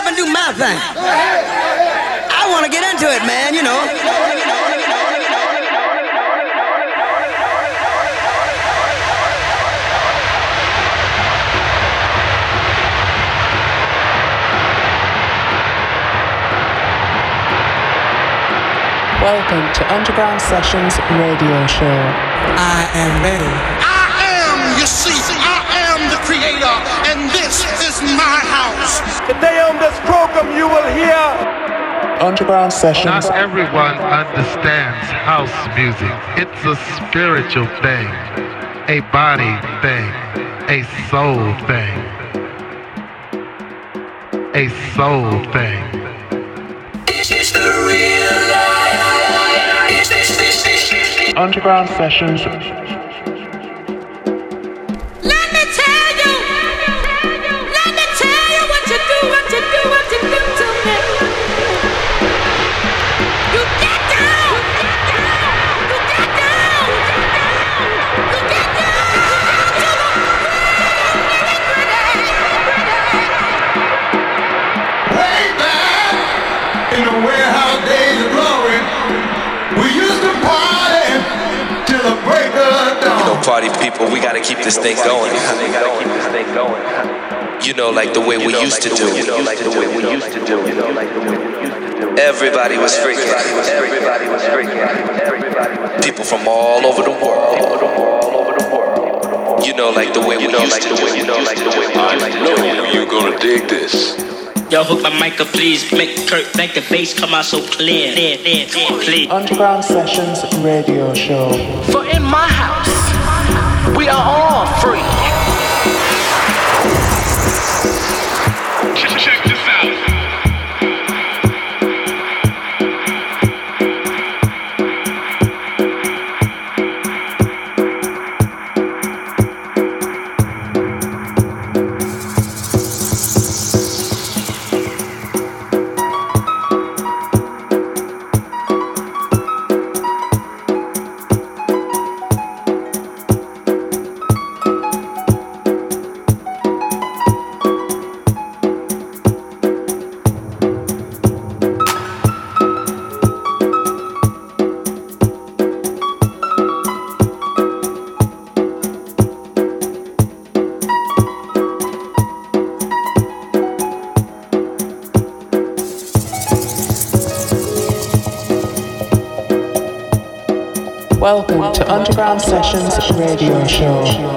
up and do my thing. I want to get into it, man, you know. Welcome to Underground Sessions Radio Show. I am ready. I and this is my house. Today on this program, you will hear Underground Sessions. Not everyone understands house music. It's a spiritual thing, a body thing, a soul thing. A soul thing. Underground Sessions. Party people, we gotta keep this thing going. You know, like the way we used to do. You know, like the way we used to do. Everybody was freaking. Everybody was freaking. People from all over the world. You know, like the way we used to do. You know, like the way we used to do. You're gonna dig this. Yo, hook my mic up, please. Make Kurt make the bass come out so clear. Clear, clear, clear. Underground Sessions Radio Show. For in my house, we are all free. Sessions Radio Show.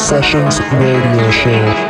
Sessions radio show.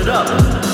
Iconoclastic.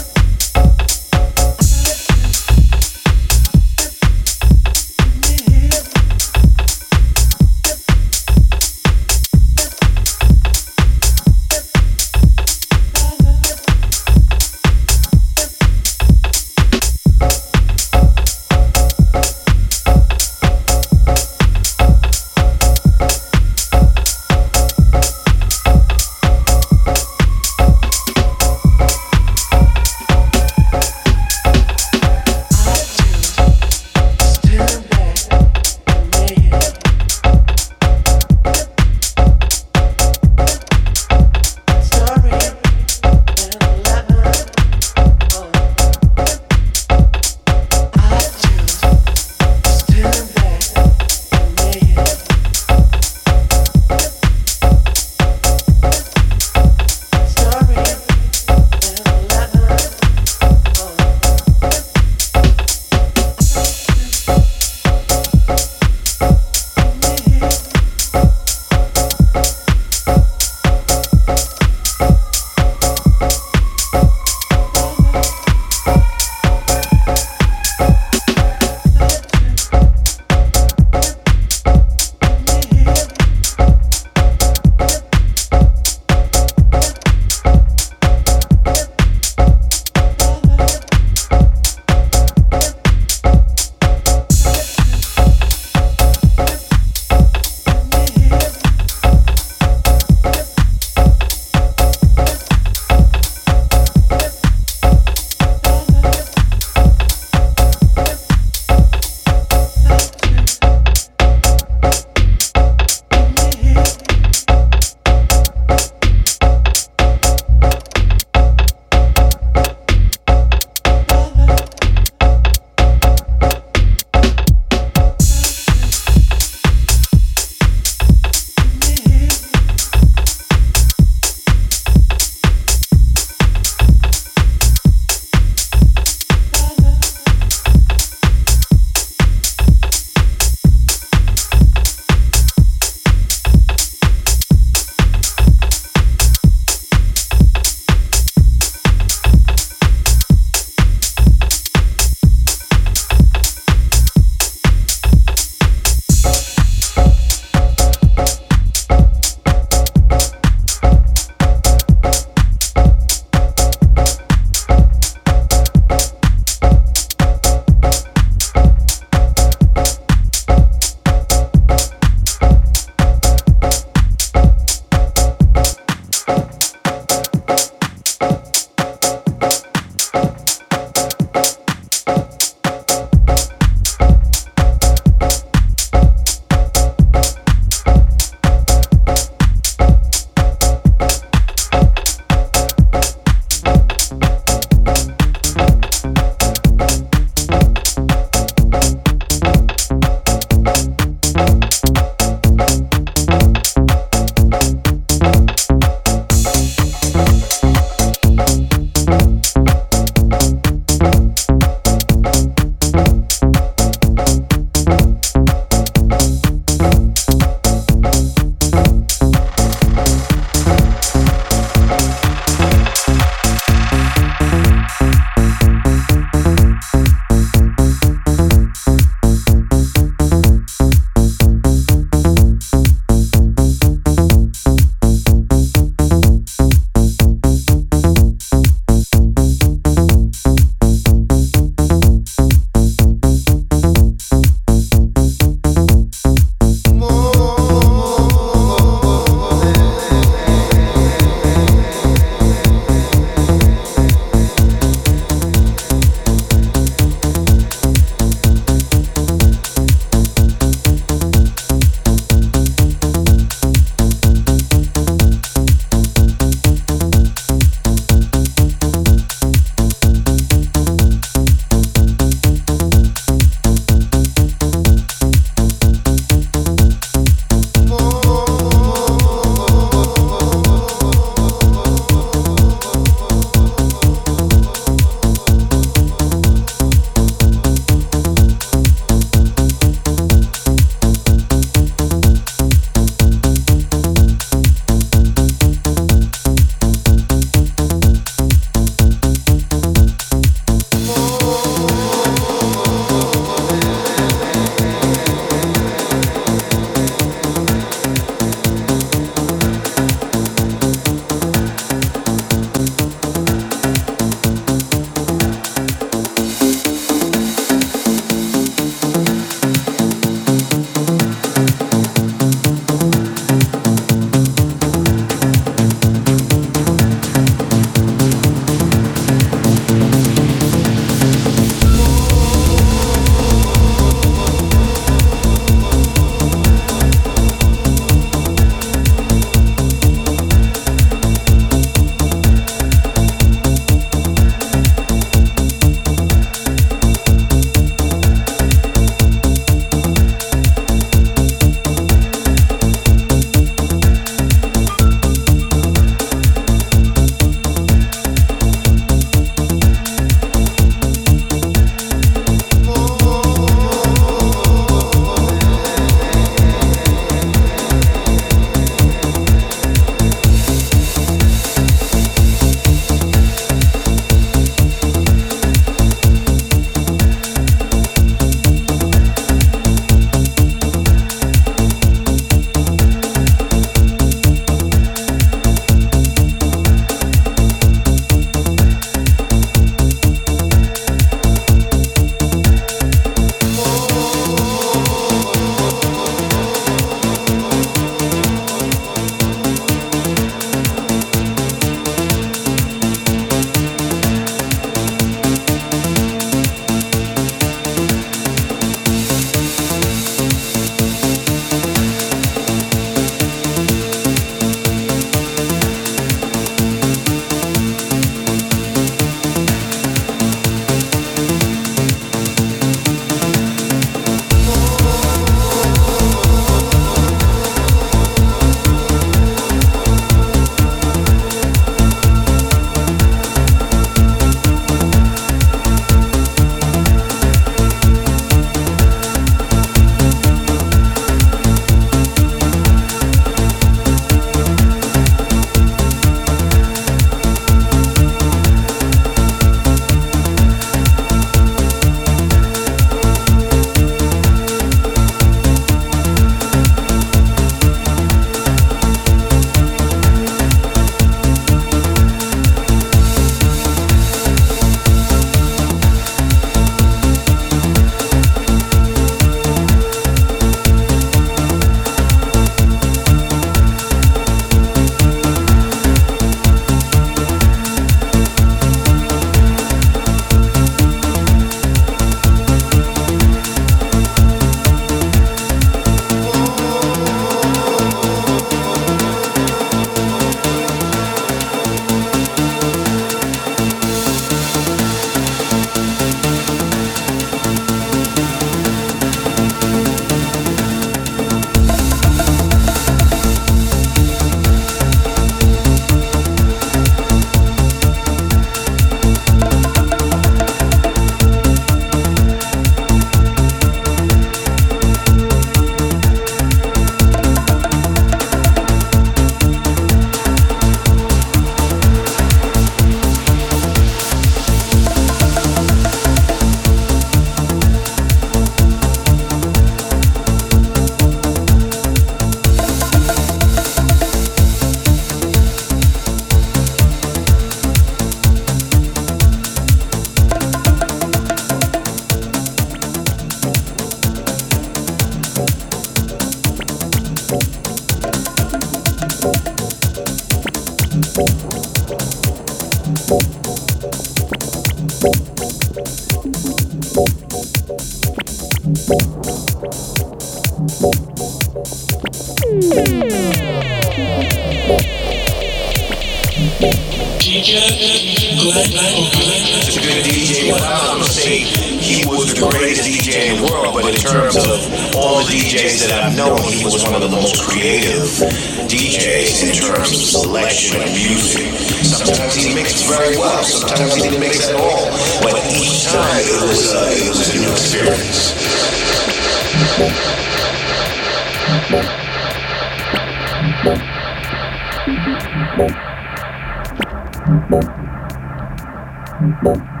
Thank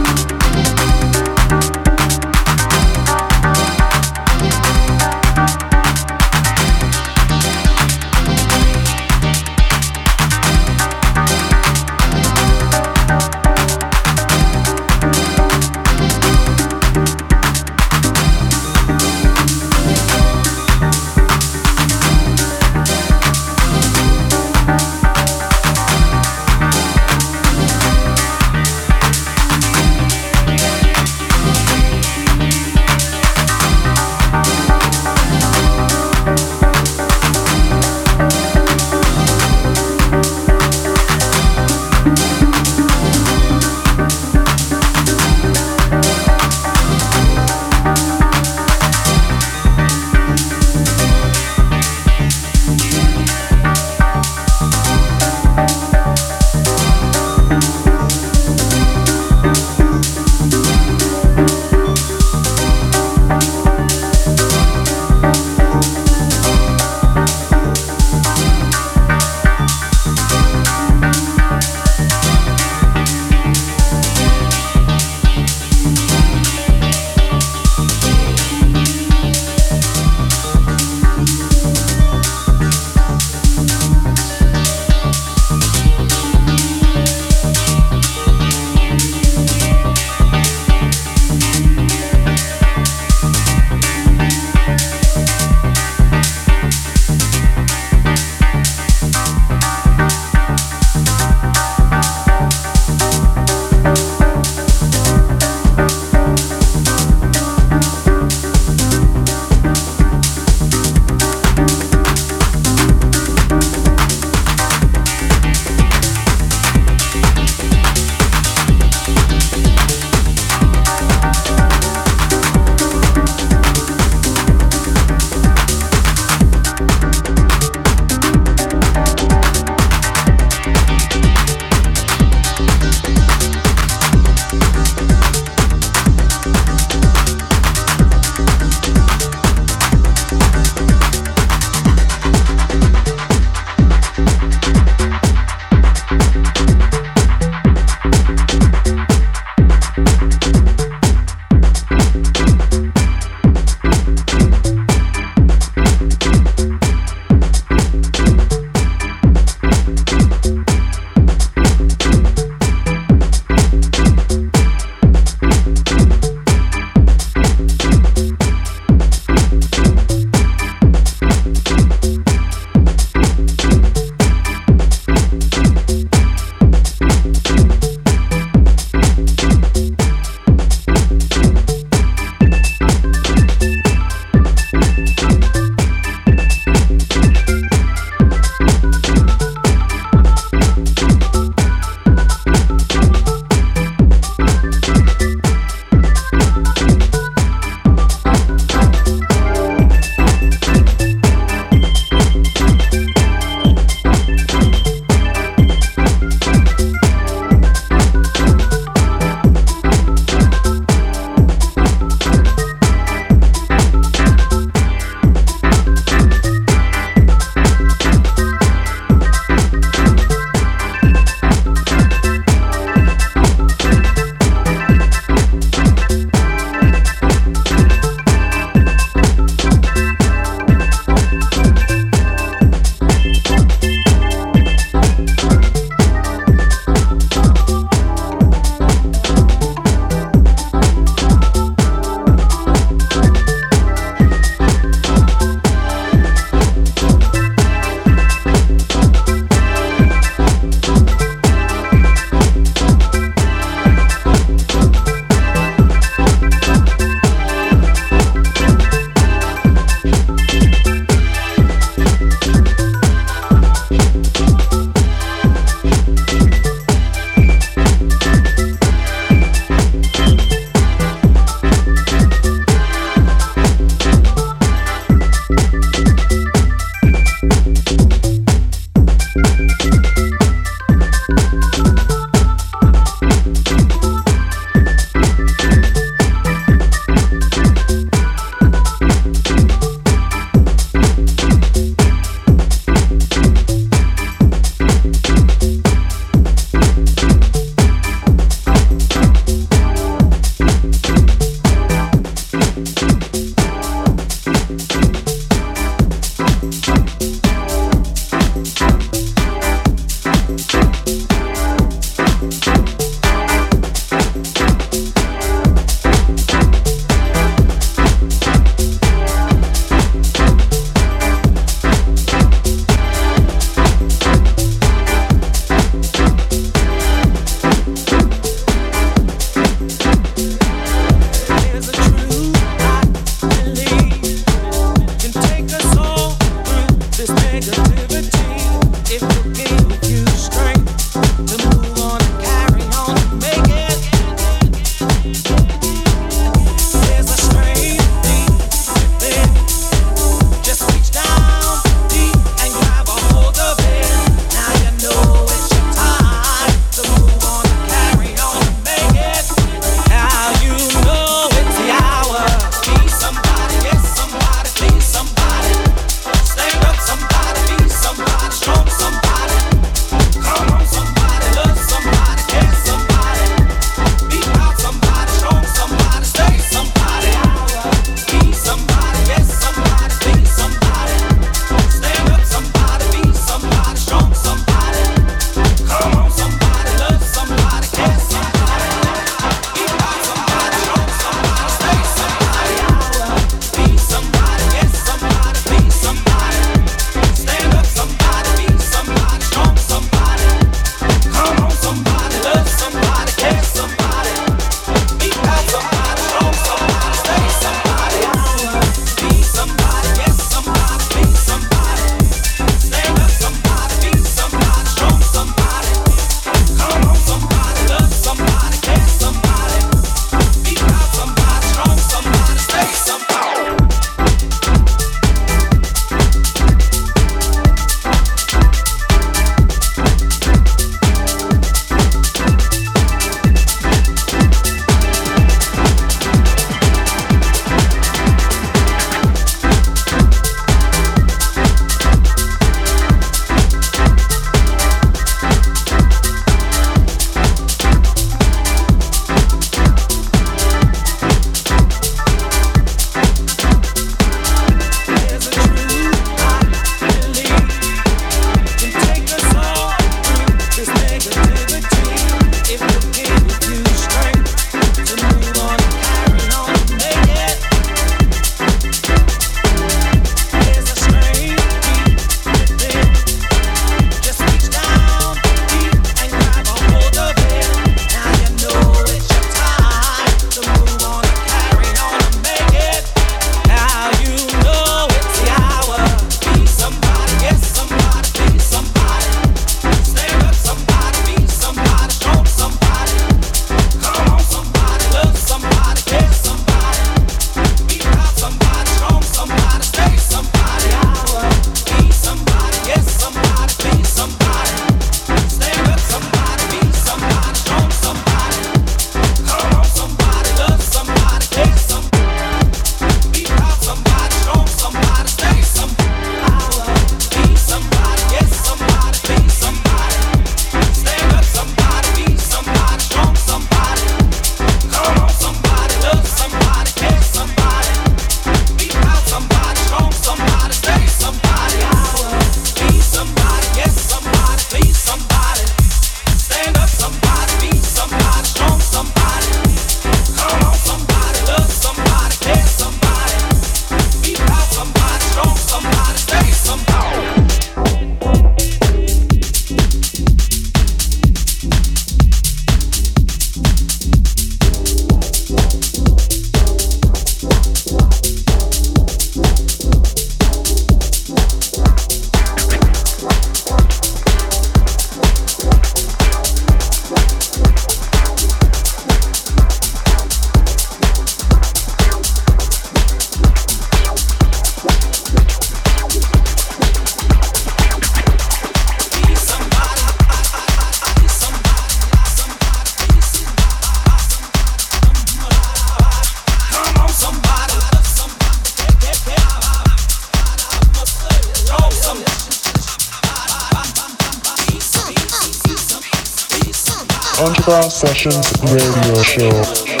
Underground Sessions radio show.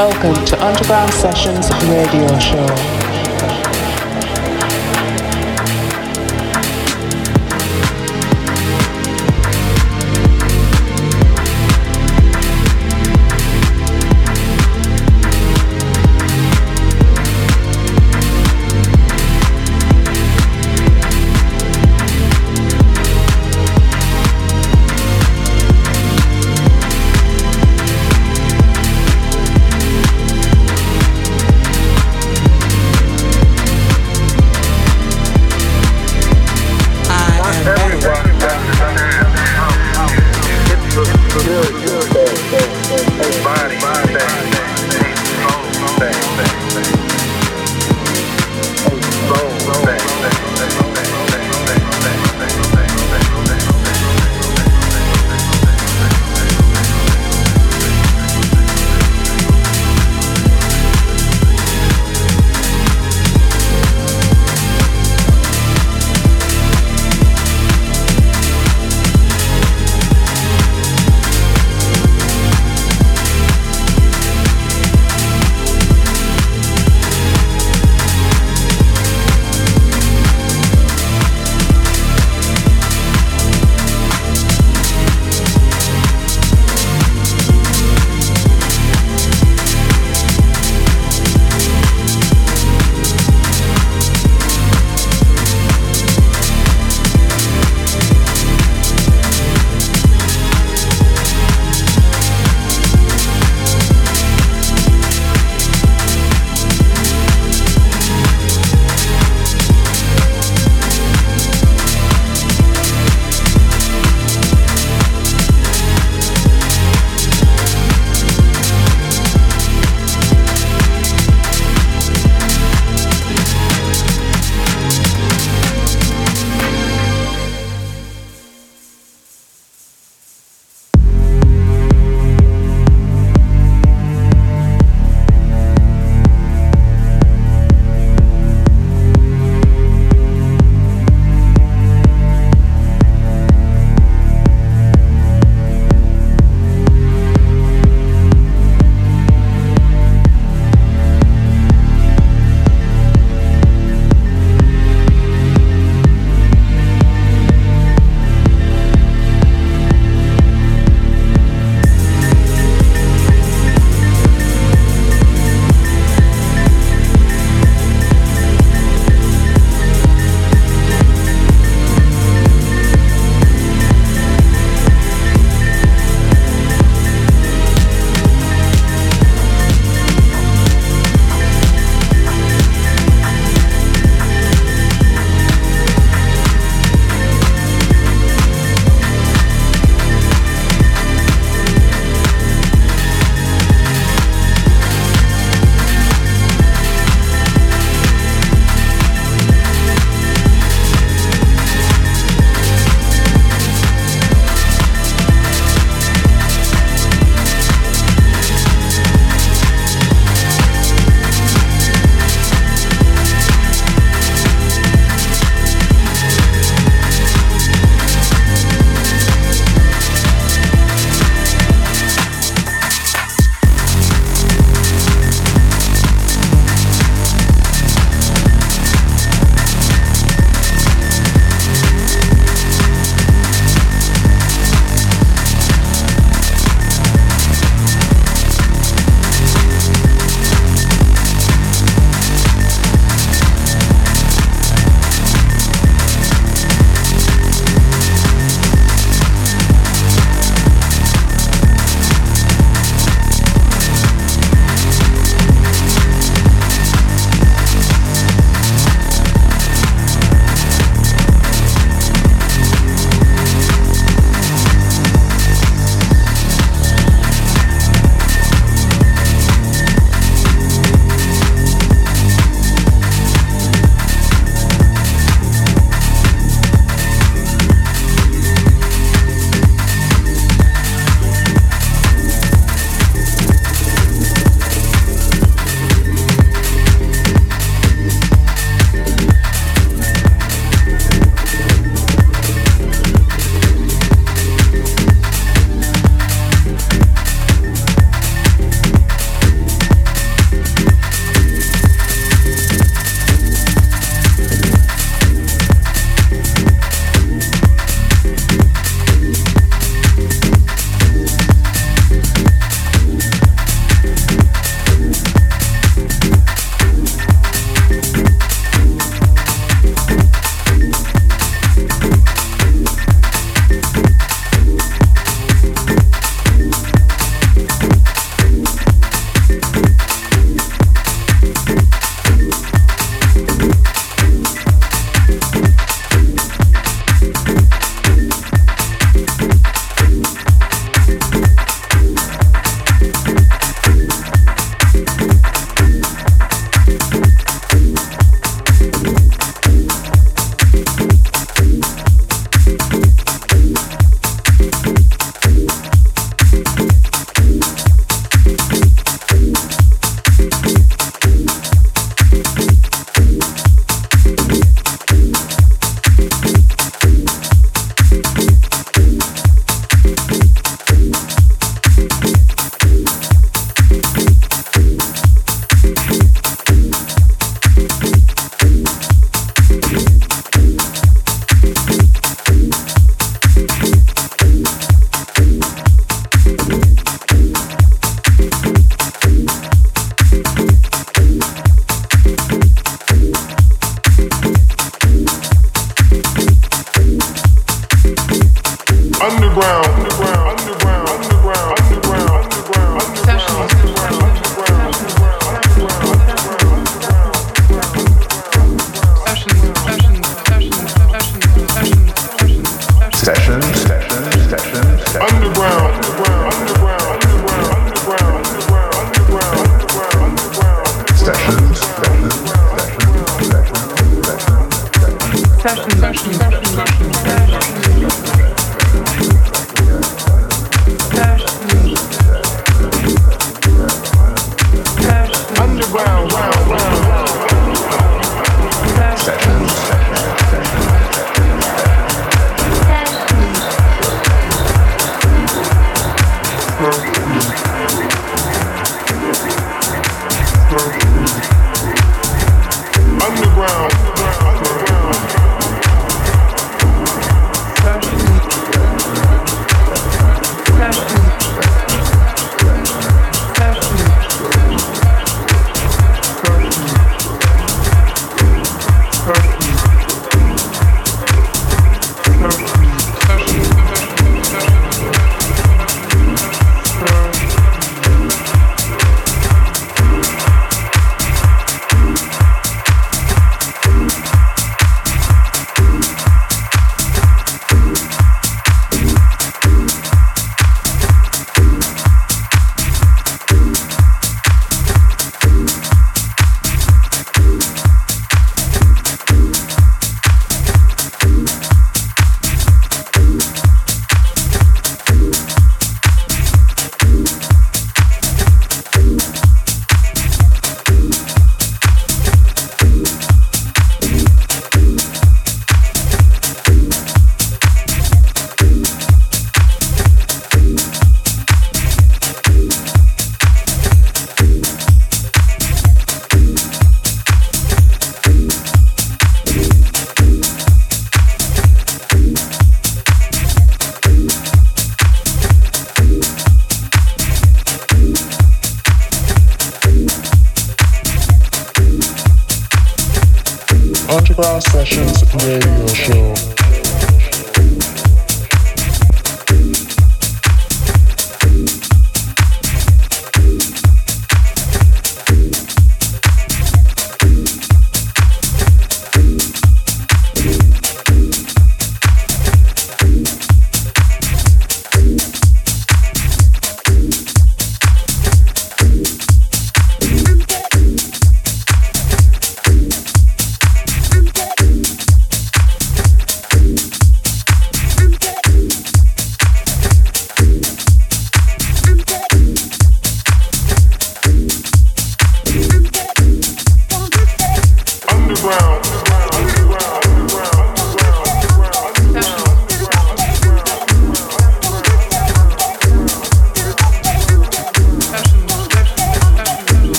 Welcome to Underground Sessions Radio Show.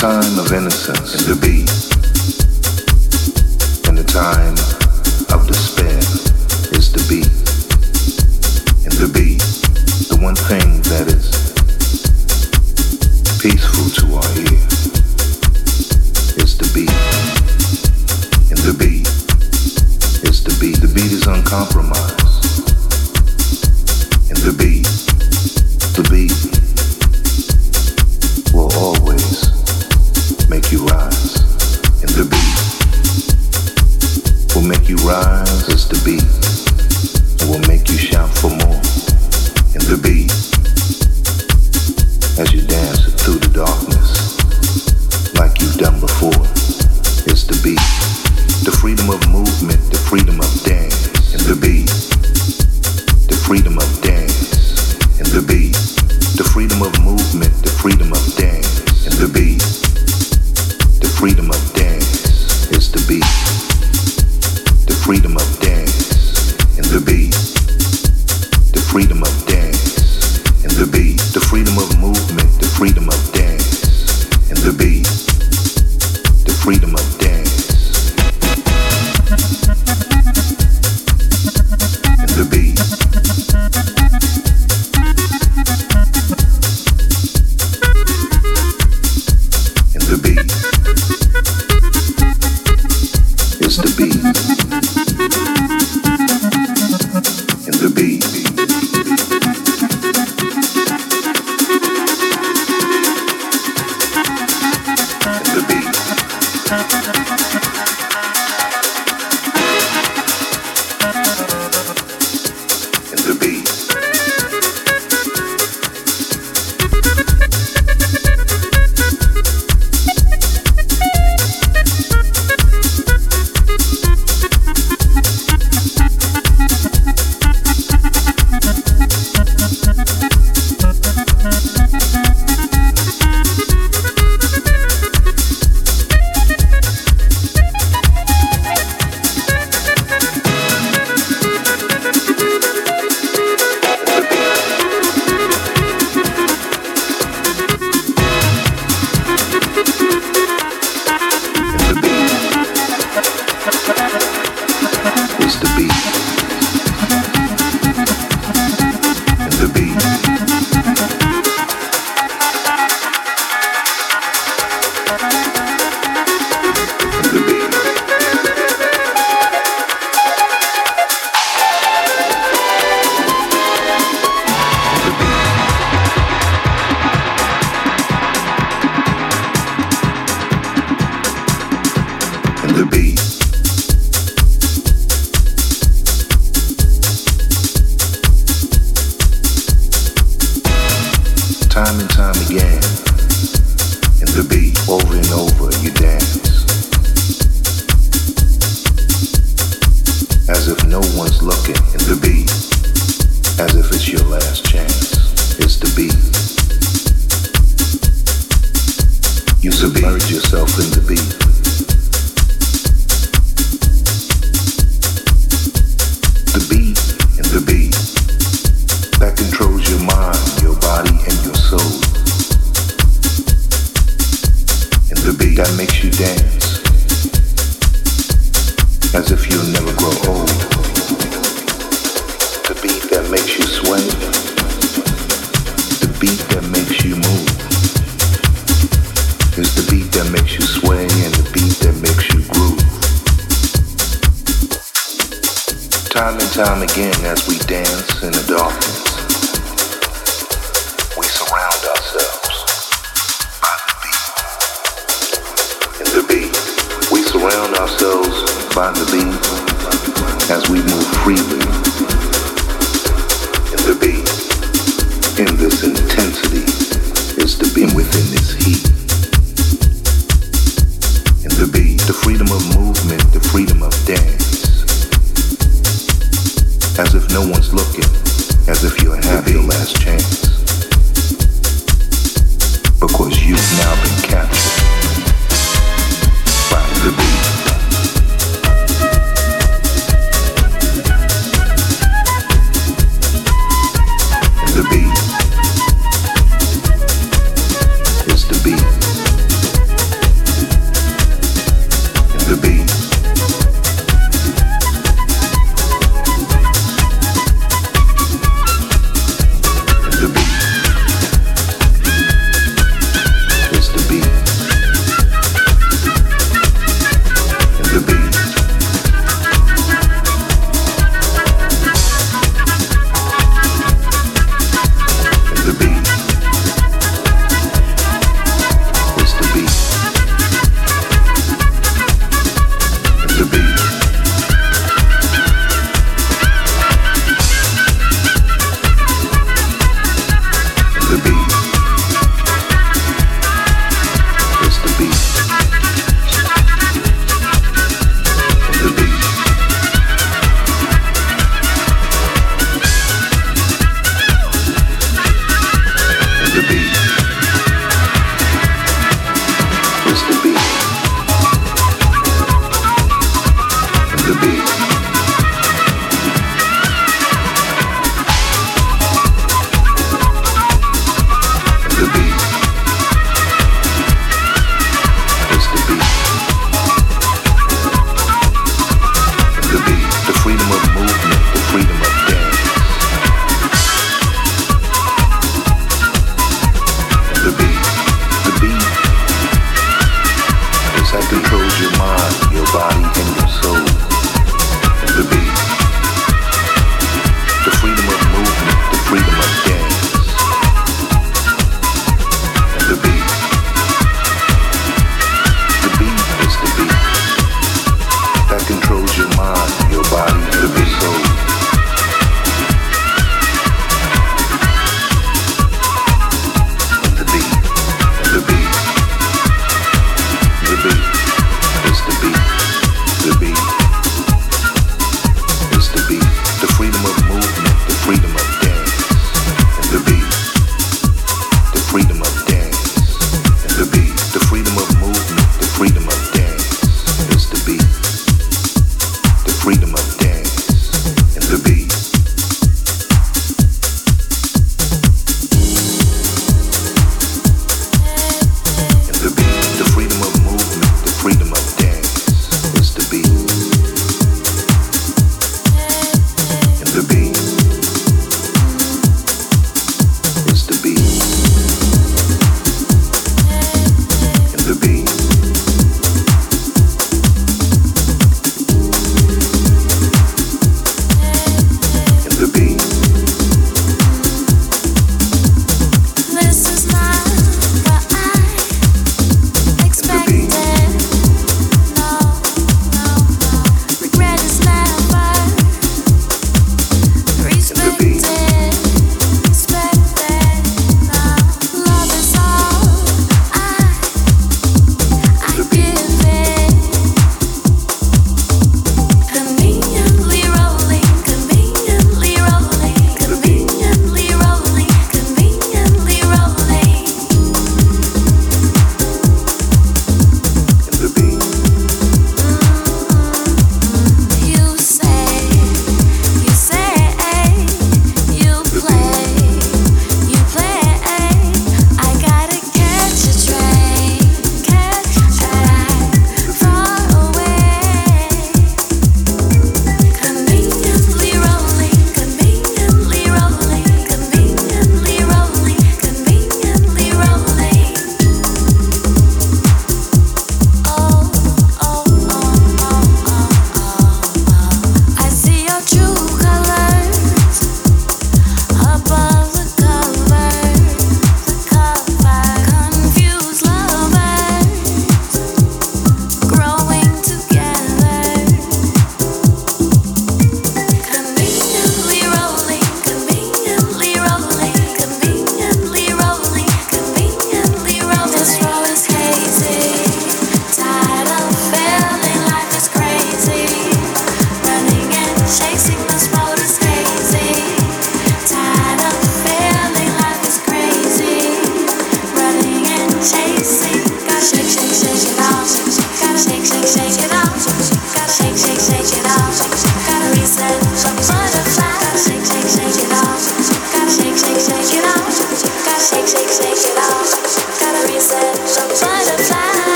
That control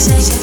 Say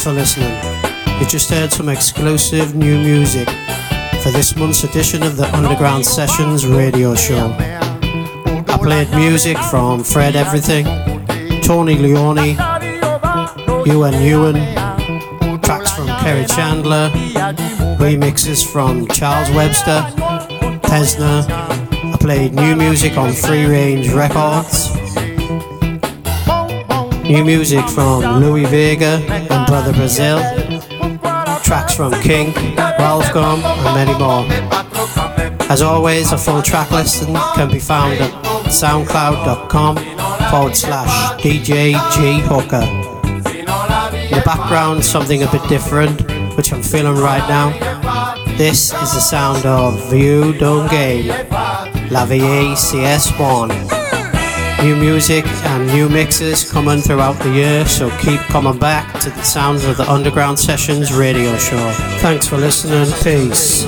thanks for listening. You just heard some exclusive new music for this month's edition of the Underground Sessions radio show. I played music from Fred Everything, Tony Lionni, Ewan Ewan, tracks from Kerri Chandler, remixes from Charles Webster, Pezzner. I played new music on Freerange Records. New music from Louie Vega and Brutha Basil. Tracks from Kink, Ralf Gum, and many more. As always, a full track listing can be found at soundcloud.com forward slash DJ G Hooker. In the background, something a bit different, which I'm feeling right now. This is the sound of View Don't Game, La Vie CS1. New music and new mixes coming throughout the year, so keep coming back to the sounds of the Underground Sessions radio show. Thanks for listening. Peace.